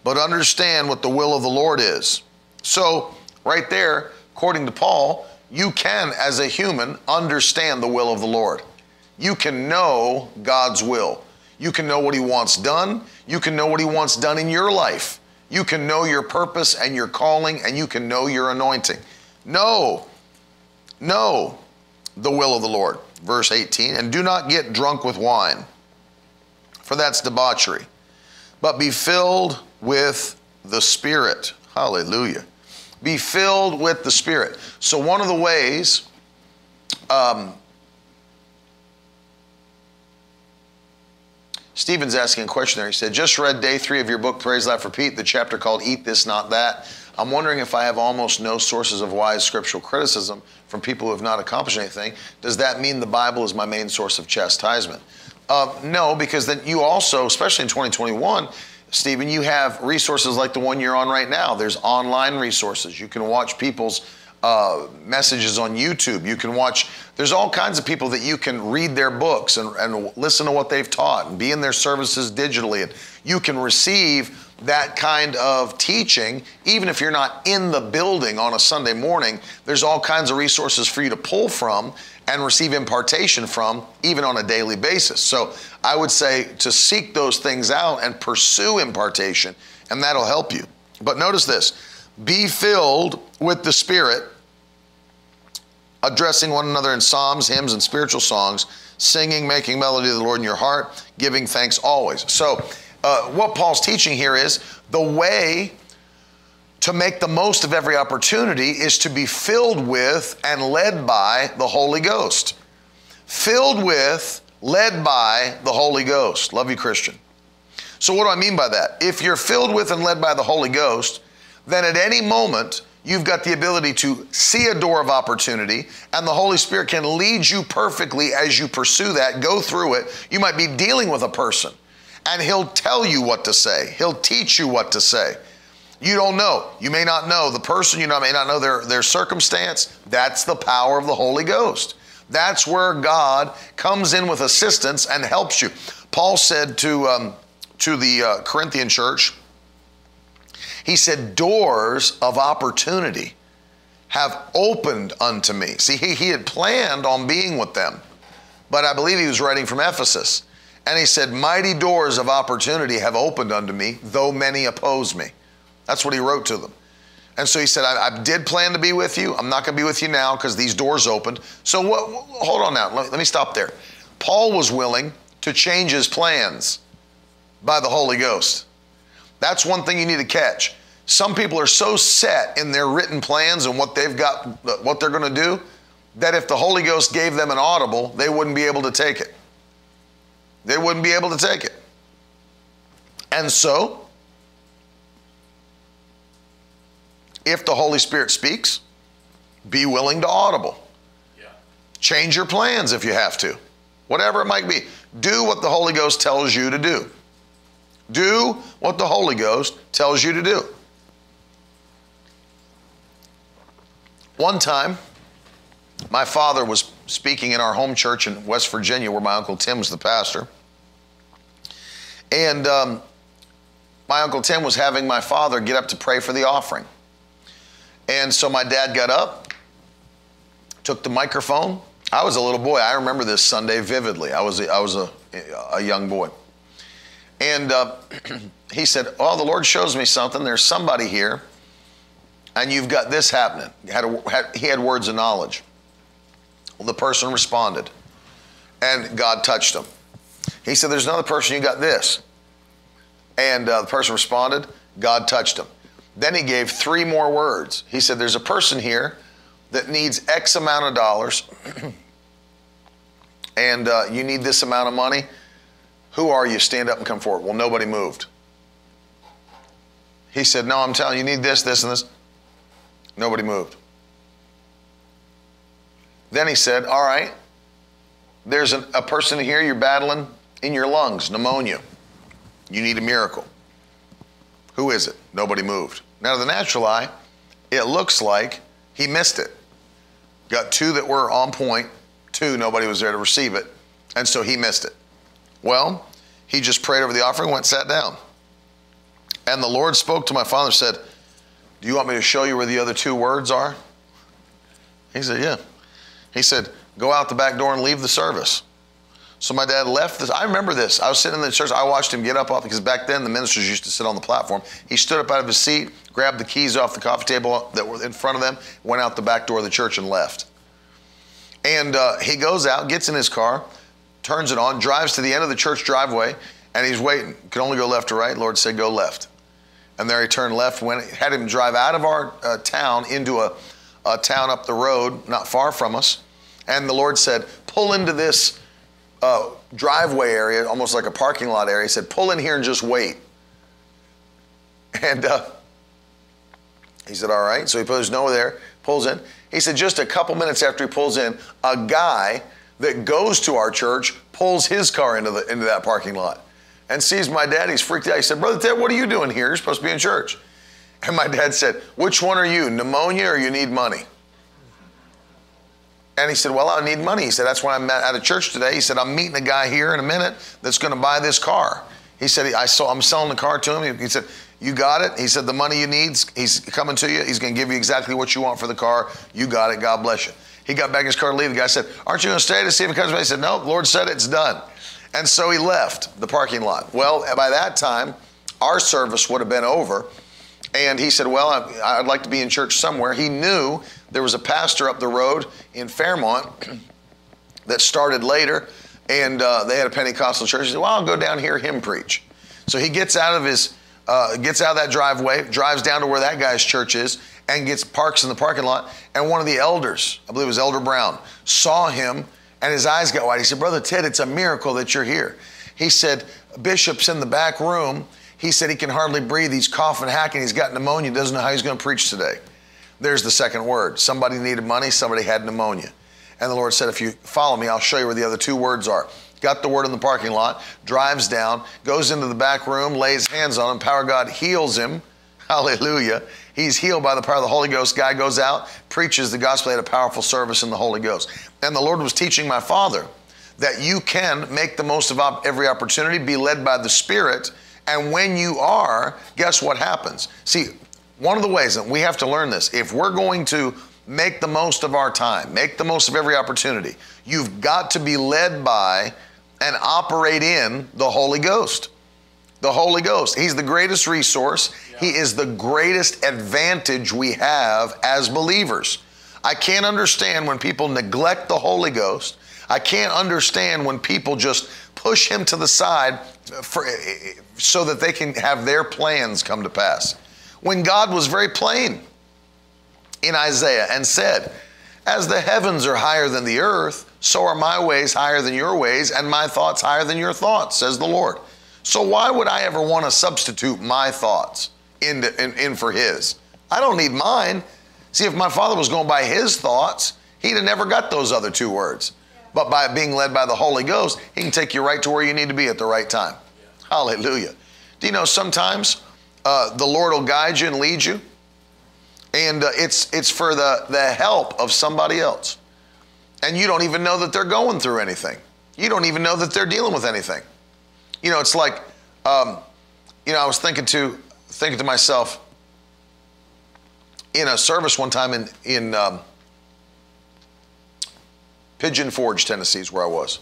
but understand what the will of the Lord is. So, right there, according to Paul, you can, as a human, understand the will of the Lord. You can know God's will. You can know what He wants done. You can know what He wants done in your life. You can know your purpose and your calling, and you can know your anointing. Know, know the will of the Lord. Verse 18, and do not get drunk with wine, for that's debauchery, but be filled with the Spirit. Hallelujah be filled with the Spirit. So, one of the ways um, Stephen's asking a question there. He said, Just read day three of your book, Praise Laugh Repeat, the chapter called Eat This, Not That. I'm wondering if I have almost no sources of wise scriptural criticism from people who have not accomplished anything. Does that mean the Bible is my main source of chastisement? Uh, no, because then you also, especially in 2021, Stephen, you have resources like the one you're on right now. There's online resources. You can watch people's uh, messages on YouTube. You can watch, there's all kinds of people that you can read their books and, and listen to what they've taught and be in their services digitally. And you can receive that kind of teaching, even if you're not in the building on a Sunday morning, there's all kinds of resources for you to pull from and receive impartation from, even on a daily basis. So I would say to seek those things out and pursue impartation, and that'll help you. But notice this be filled with the Spirit, addressing one another in psalms, hymns, and spiritual songs, singing, making melody to the Lord in your heart, giving thanks always. So, uh, what Paul's teaching here is the way to make the most of every opportunity is to be filled with and led by the Holy Ghost. Filled with, led by the Holy Ghost. Love you, Christian. So, what do I mean by that? If you're filled with and led by the Holy Ghost, then at any moment, you've got the ability to see a door of opportunity, and the Holy Spirit can lead you perfectly as you pursue that, go through it. You might be dealing with a person, and He'll tell you what to say, He'll teach you what to say. You don't know. You may not know the person, you may not know their, their circumstance. That's the power of the Holy Ghost. That's where God comes in with assistance and helps you. Paul said to, um, to the uh, Corinthian church, he said, Doors of opportunity have opened unto me. See, he, he had planned on being with them, but I believe he was writing from Ephesus. And he said, Mighty doors of opportunity have opened unto me, though many oppose me. That's what he wrote to them. And so he said, I, I did plan to be with you. I'm not going to be with you now because these doors opened. So what, hold on now. Let, let me stop there. Paul was willing to change his plans by the Holy Ghost. That's one thing you need to catch. Some people are so set in their written plans and what they've got, what they're going to do, that if the Holy Ghost gave them an audible, they wouldn't be able to take it. They wouldn't be able to take it. And so, if the Holy Spirit speaks, be willing to audible. Yeah. Change your plans if you have to, whatever it might be. Do what the Holy Ghost tells you to do. Do what the Holy Ghost tells you to do. One time, my father was speaking in our home church in West Virginia, where my Uncle Tim was the pastor. And um, my Uncle Tim was having my father get up to pray for the offering. And so my dad got up, took the microphone. I was a little boy. I remember this Sunday vividly. I was a, I was a, a young boy. And uh, *clears throat* he said, Oh, the Lord shows me something. There's somebody here, and you've got this happening. He had, a, had, he had words of knowledge. Well, the person responded, and God touched him. He said, There's another person, you got this. And uh, the person responded, God touched him. Then he gave three more words. He said, There's a person here that needs X amount of dollars, *clears throat* and uh, you need this amount of money. Who are you? Stand up and come forward. Well, nobody moved. He said, No, I'm telling you, you need this, this, and this. Nobody moved. Then he said, All right, there's a, a person here you're battling in your lungs, pneumonia. You need a miracle. Who is it? Nobody moved. Now, to the natural eye, it looks like he missed it. Got two that were on point, two, nobody was there to receive it, and so he missed it. Well, he just prayed over the offering, went, sat down. And the Lord spoke to my father, said, Do you want me to show you where the other two words are? He said, Yeah. He said, Go out the back door and leave the service. So my dad left this. I remember this. I was sitting in the church. I watched him get up off because back then the ministers used to sit on the platform. He stood up out of his seat, grabbed the keys off the coffee table that were in front of them, went out the back door of the church and left. And uh, he goes out, gets in his car, turns it on, drives to the end of the church driveway, and he's waiting. Can only go left or right. Lord said, go left. And there he turned left, went, had him drive out of our uh, town into a, a town up the road, not far from us. And the Lord said, pull into this uh, driveway area, almost like a parking lot area. He said, pull in here and just wait. And uh, he said, all right. So he puts no there, pulls in. He said, just a couple minutes after he pulls in, a guy that goes to our church pulls his car into, the, into that parking lot and sees my dad. He's freaked out. He said, Brother Ted, what are you doing here? You're supposed to be in church. And my dad said, Which one are you, pneumonia or you need money? And he said, Well, I need money. He said, That's why I'm at a church today. He said, I'm meeting a guy here in a minute that's going to buy this car. He said, I saw, I'm selling the car to him. He said, You got it. He said, The money you need, he's coming to you. He's going to give you exactly what you want for the car. You got it. God bless you. He got back in his car to leave. The guy said, Aren't you going to stay to see if it comes back? He said, No, Lord said it's done. And so he left the parking lot. Well, by that time, our service would have been over. And he said, Well, I'd like to be in church somewhere. He knew there was a pastor up the road in Fairmont that started later, and uh, they had a Pentecostal church. He said, Well, I'll go down here, him preach. So he gets out of his uh, gets out of that driveway, drives down to where that guy's church is, and gets parks in the parking lot. And one of the elders, I believe it was Elder Brown, saw him, and his eyes got wide. He said, "Brother Ted, it's a miracle that you're here." He said, "Bishop's in the back room." He said he can hardly breathe. He's coughing, hacking. He's got pneumonia. Doesn't know how he's going to preach today. There's the second word. Somebody needed money. Somebody had pneumonia. And the Lord said, If you follow me, I'll show you where the other two words are got the word in the parking lot, drives down, goes into the back room, lays hands on him. Power God heals him. *laughs* Hallelujah. He's healed by the power of the Holy Ghost. Guy goes out, preaches the gospel, had a powerful service in the Holy Ghost. And the Lord was teaching my father that you can make the most of every opportunity, be led by the Spirit. And when you are, guess what happens? See, one of the ways that we have to learn this, if we're going to make the most of our time, make the most of every opportunity, you've got to be led by and operate in the Holy Ghost. The Holy Ghost. He's the greatest resource. Yeah. He is the greatest advantage we have as believers. I can't understand when people neglect the Holy Ghost. I can't understand when people just push him to the side for, eh, eh, so that they can have their plans come to pass. When God was very plain in Isaiah and said, As the heavens are higher than the earth, so are my ways higher than your ways, and my thoughts higher than your thoughts, says the Lord. So why would I ever want to substitute my thoughts in, in, in for his? I don't need mine. See, if my father was going by his thoughts, he'd have never got those other two words. But by being led by the Holy Ghost, he can take you right to where you need to be at the right time. Hallelujah. Do you know sometimes uh, the Lord will guide you and lead you, and uh, it's it's for the the help of somebody else and you don't even know that they're going through anything. You don't even know that they're dealing with anything. You know, it's like, um, you know, I was thinking to thinking to myself in a service one time in in um, Pigeon Forge, Tennessee, is where I was,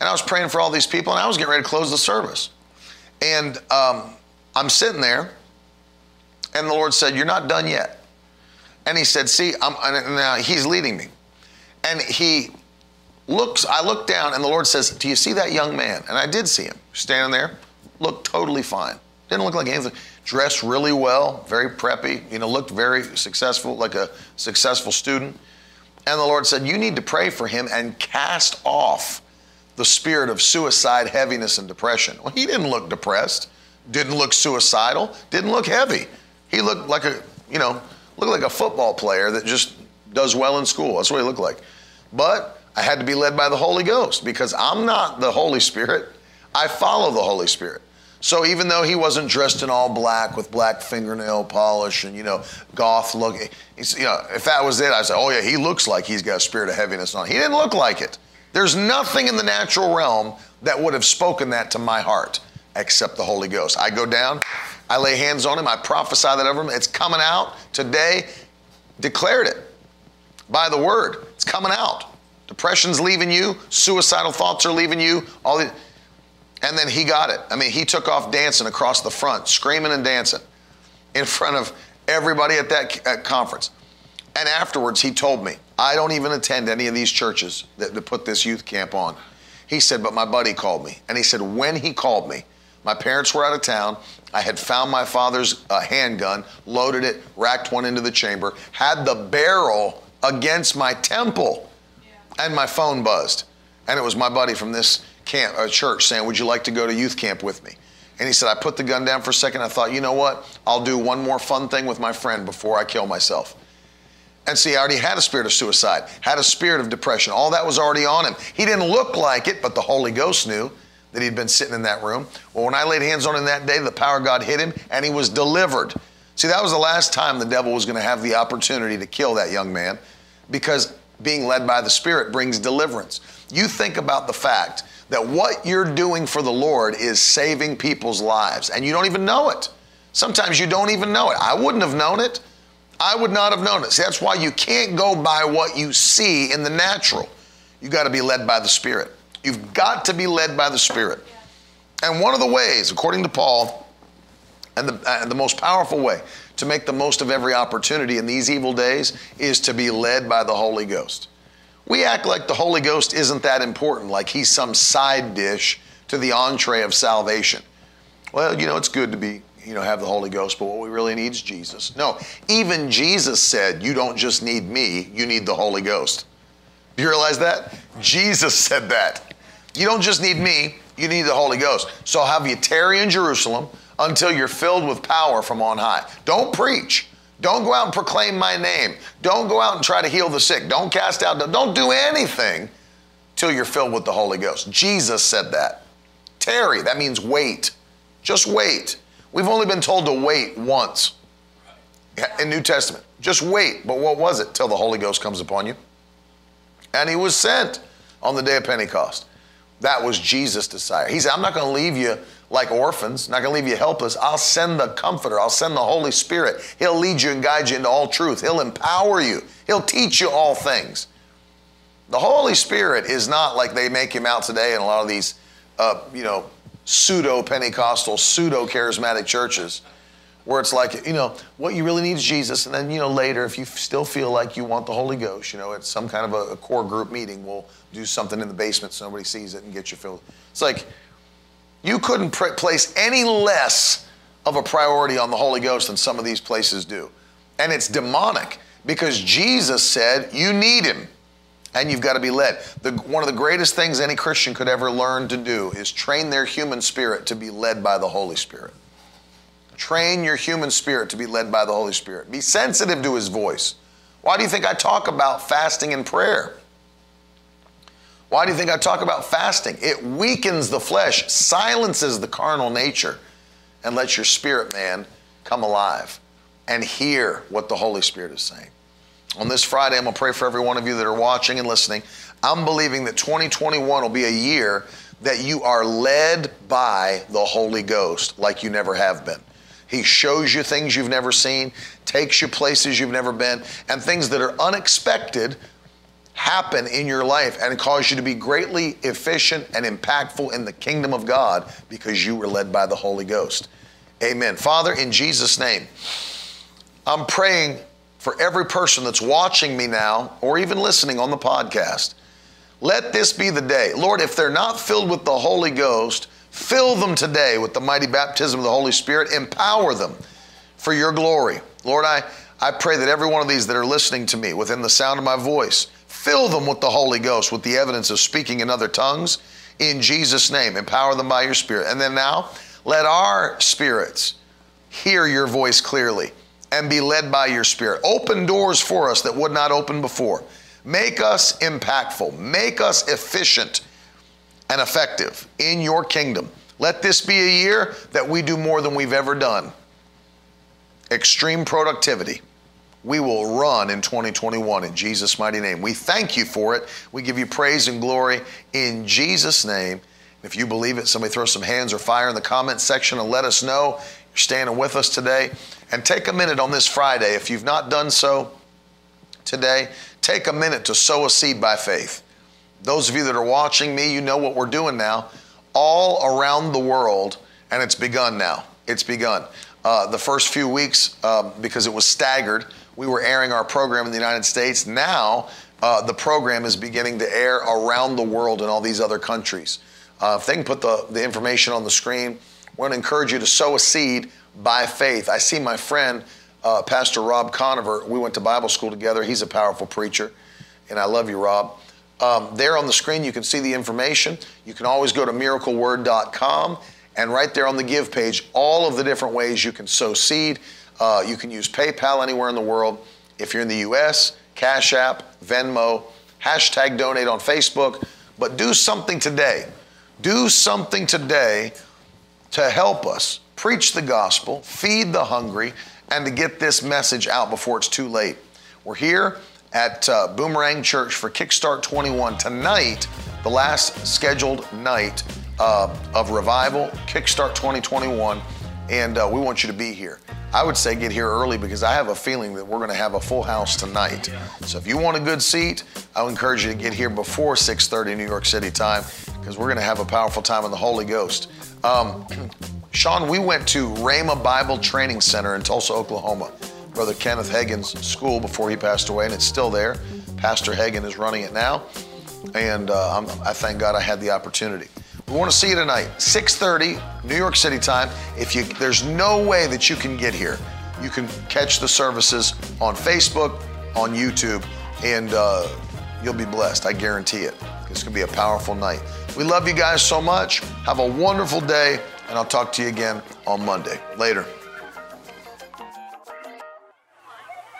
and I was praying for all these people, and I was getting ready to close the service, and um, I'm sitting there, and the Lord said, "You're not done yet," and He said, "See, I'm," now He's leading me. And he looks, I look down, and the Lord says, Do you see that young man? And I did see him standing there, looked totally fine. Didn't look like anything. Dressed really well, very preppy, you know, looked very successful, like a successful student. And the Lord said, You need to pray for him and cast off the spirit of suicide, heaviness, and depression. Well, he didn't look depressed, didn't look suicidal, didn't look heavy. He looked like a, you know, looked like a football player that just does well in school. That's what he looked like. But I had to be led by the Holy Ghost because I'm not the Holy Spirit. I follow the Holy Spirit. So even though he wasn't dressed in all black with black fingernail polish and you know goth look, you know if that was it, I'd say, oh yeah, he looks like he's got a spirit of heaviness on. He didn't look like it. There's nothing in the natural realm that would have spoken that to my heart except the Holy Ghost. I go down, I lay hands on him, I prophesy that over him. It's coming out today. Declared it by the word. It's coming out. Depression's leaving you, suicidal thoughts are leaving you, all the, and then he got it. I mean, he took off dancing across the front, screaming and dancing in front of everybody at that at conference. And afterwards, he told me, I don't even attend any of these churches that, that put this youth camp on. He said, but my buddy called me. And he said, when he called me, my parents were out of town. I had found my father's uh, handgun, loaded it, racked one into the chamber, had the barrel against my temple. Yeah. And my phone buzzed. And it was my buddy from this camp, uh, church saying, Would you like to go to youth camp with me? And he said, I put the gun down for a second. I thought, you know what? I'll do one more fun thing with my friend before I kill myself. And see, I already had a spirit of suicide, had a spirit of depression. All that was already on him. He didn't look like it, but the Holy Ghost knew that he'd been sitting in that room. Well, when I laid hands on him that day, the power of God hit him and he was delivered. See, that was the last time the devil was going to have the opportunity to kill that young man because being led by the Spirit brings deliverance. You think about the fact that what you're doing for the Lord is saving people's lives, and you don't even know it. Sometimes you don't even know it. I wouldn't have known it. I would not have known it. See, that's why you can't go by what you see in the natural. You got to be led by the Spirit. You've got to be led by the Spirit. And one of the ways, according to Paul, and the, the most powerful way to make the most of every opportunity in these evil days is to be led by the Holy Ghost. We act like the Holy Ghost isn't that important, like he's some side dish to the entree of salvation. Well, you know, it's good to be, you know, have the Holy Ghost, but what we really need is Jesus. No, even Jesus said, You don't just need me, you need the Holy Ghost. Do you realize that? Jesus said that. You don't just need me, you need the Holy Ghost. So I'll have you tarry in Jerusalem until you're filled with power from on high. Don't preach. Don't go out and proclaim my name. Don't go out and try to heal the sick. Don't cast out, don't do anything till you're filled with the Holy Ghost. Jesus said that. Tarry, that means wait. Just wait. We've only been told to wait once in New Testament. Just wait. But what was it? Till the Holy Ghost comes upon you. And he was sent on the day of Pentecost. That was Jesus' desire. He said, I'm not going to leave you like orphans, I'm not going to leave you helpless. I'll send the Comforter, I'll send the Holy Spirit. He'll lead you and guide you into all truth, He'll empower you, He'll teach you all things. The Holy Spirit is not like they make him out today in a lot of these, uh, you know, pseudo Pentecostal, pseudo charismatic churches where it's like, you know, what you really need is Jesus. And then, you know, later, if you still feel like you want the Holy Ghost, you know, at some kind of a, a core group meeting, we'll do something in the basement so nobody sees it and get you filled. It's like, you couldn't place any less of a priority on the Holy Ghost than some of these places do. And it's demonic because Jesus said, you need him and you've got to be led. The, one of the greatest things any Christian could ever learn to do is train their human spirit to be led by the Holy Spirit. Train your human spirit to be led by the Holy Spirit. Be sensitive to His voice. Why do you think I talk about fasting and prayer? Why do you think I talk about fasting? It weakens the flesh, silences the carnal nature, and lets your spirit man come alive and hear what the Holy Spirit is saying. On this Friday, I'm going to pray for every one of you that are watching and listening. I'm believing that 2021 will be a year that you are led by the Holy Ghost like you never have been. He shows you things you've never seen, takes you places you've never been, and things that are unexpected happen in your life and cause you to be greatly efficient and impactful in the kingdom of God because you were led by the Holy Ghost. Amen. Father, in Jesus' name, I'm praying for every person that's watching me now or even listening on the podcast. Let this be the day. Lord, if they're not filled with the Holy Ghost, Fill them today with the mighty baptism of the Holy Spirit. Empower them for your glory. Lord, I, I pray that every one of these that are listening to me within the sound of my voice, fill them with the Holy Ghost, with the evidence of speaking in other tongues. In Jesus' name, empower them by your Spirit. And then now, let our spirits hear your voice clearly and be led by your Spirit. Open doors for us that would not open before. Make us impactful, make us efficient and effective in your kingdom. Let this be a year that we do more than we've ever done. Extreme productivity. We will run in 2021 in Jesus' mighty name. We thank you for it. We give you praise and glory in Jesus' name. If you believe it, somebody throw some hands or fire in the comment section and let us know you're standing with us today. And take a minute on this Friday. If you've not done so today, take a minute to sow a seed by faith. Those of you that are watching me, you know what we're doing now. All around the world, and it's begun now. It's begun. Uh, the first few weeks, uh, because it was staggered, we were airing our program in the United States. Now, uh, the program is beginning to air around the world in all these other countries. Uh, if they can put the, the information on the screen, I want to encourage you to sow a seed by faith. I see my friend, uh, Pastor Rob Conover. We went to Bible school together. He's a powerful preacher, and I love you, Rob. Um, there on the screen, you can see the information. You can always go to miracleword.com and right there on the give page, all of the different ways you can sow seed. Uh, you can use PayPal anywhere in the world. If you're in the US, Cash App, Venmo, hashtag donate on Facebook. But do something today. Do something today to help us preach the gospel, feed the hungry, and to get this message out before it's too late. We're here at uh, Boomerang Church for Kickstart 21 tonight, the last scheduled night uh, of revival, Kickstart 2021. and uh, we want you to be here. I would say get here early because I have a feeling that we're going to have a full house tonight. So if you want a good seat, I would encourage you to get here before 6:30 New York City time because we're going to have a powerful time in the Holy Ghost. Um, *clears throat* Sean, we went to Rhema Bible Training Center in Tulsa, Oklahoma. Brother Kenneth Hagin's school before he passed away, and it's still there. Pastor Hagin is running it now, and uh, i thank God I had the opportunity. We want to see you tonight, 6:30 New York City time. If you, there's no way that you can get here, you can catch the services on Facebook, on YouTube, and uh, you'll be blessed. I guarantee it. It's to be a powerful night. We love you guys so much. Have a wonderful day, and I'll talk to you again on Monday. Later.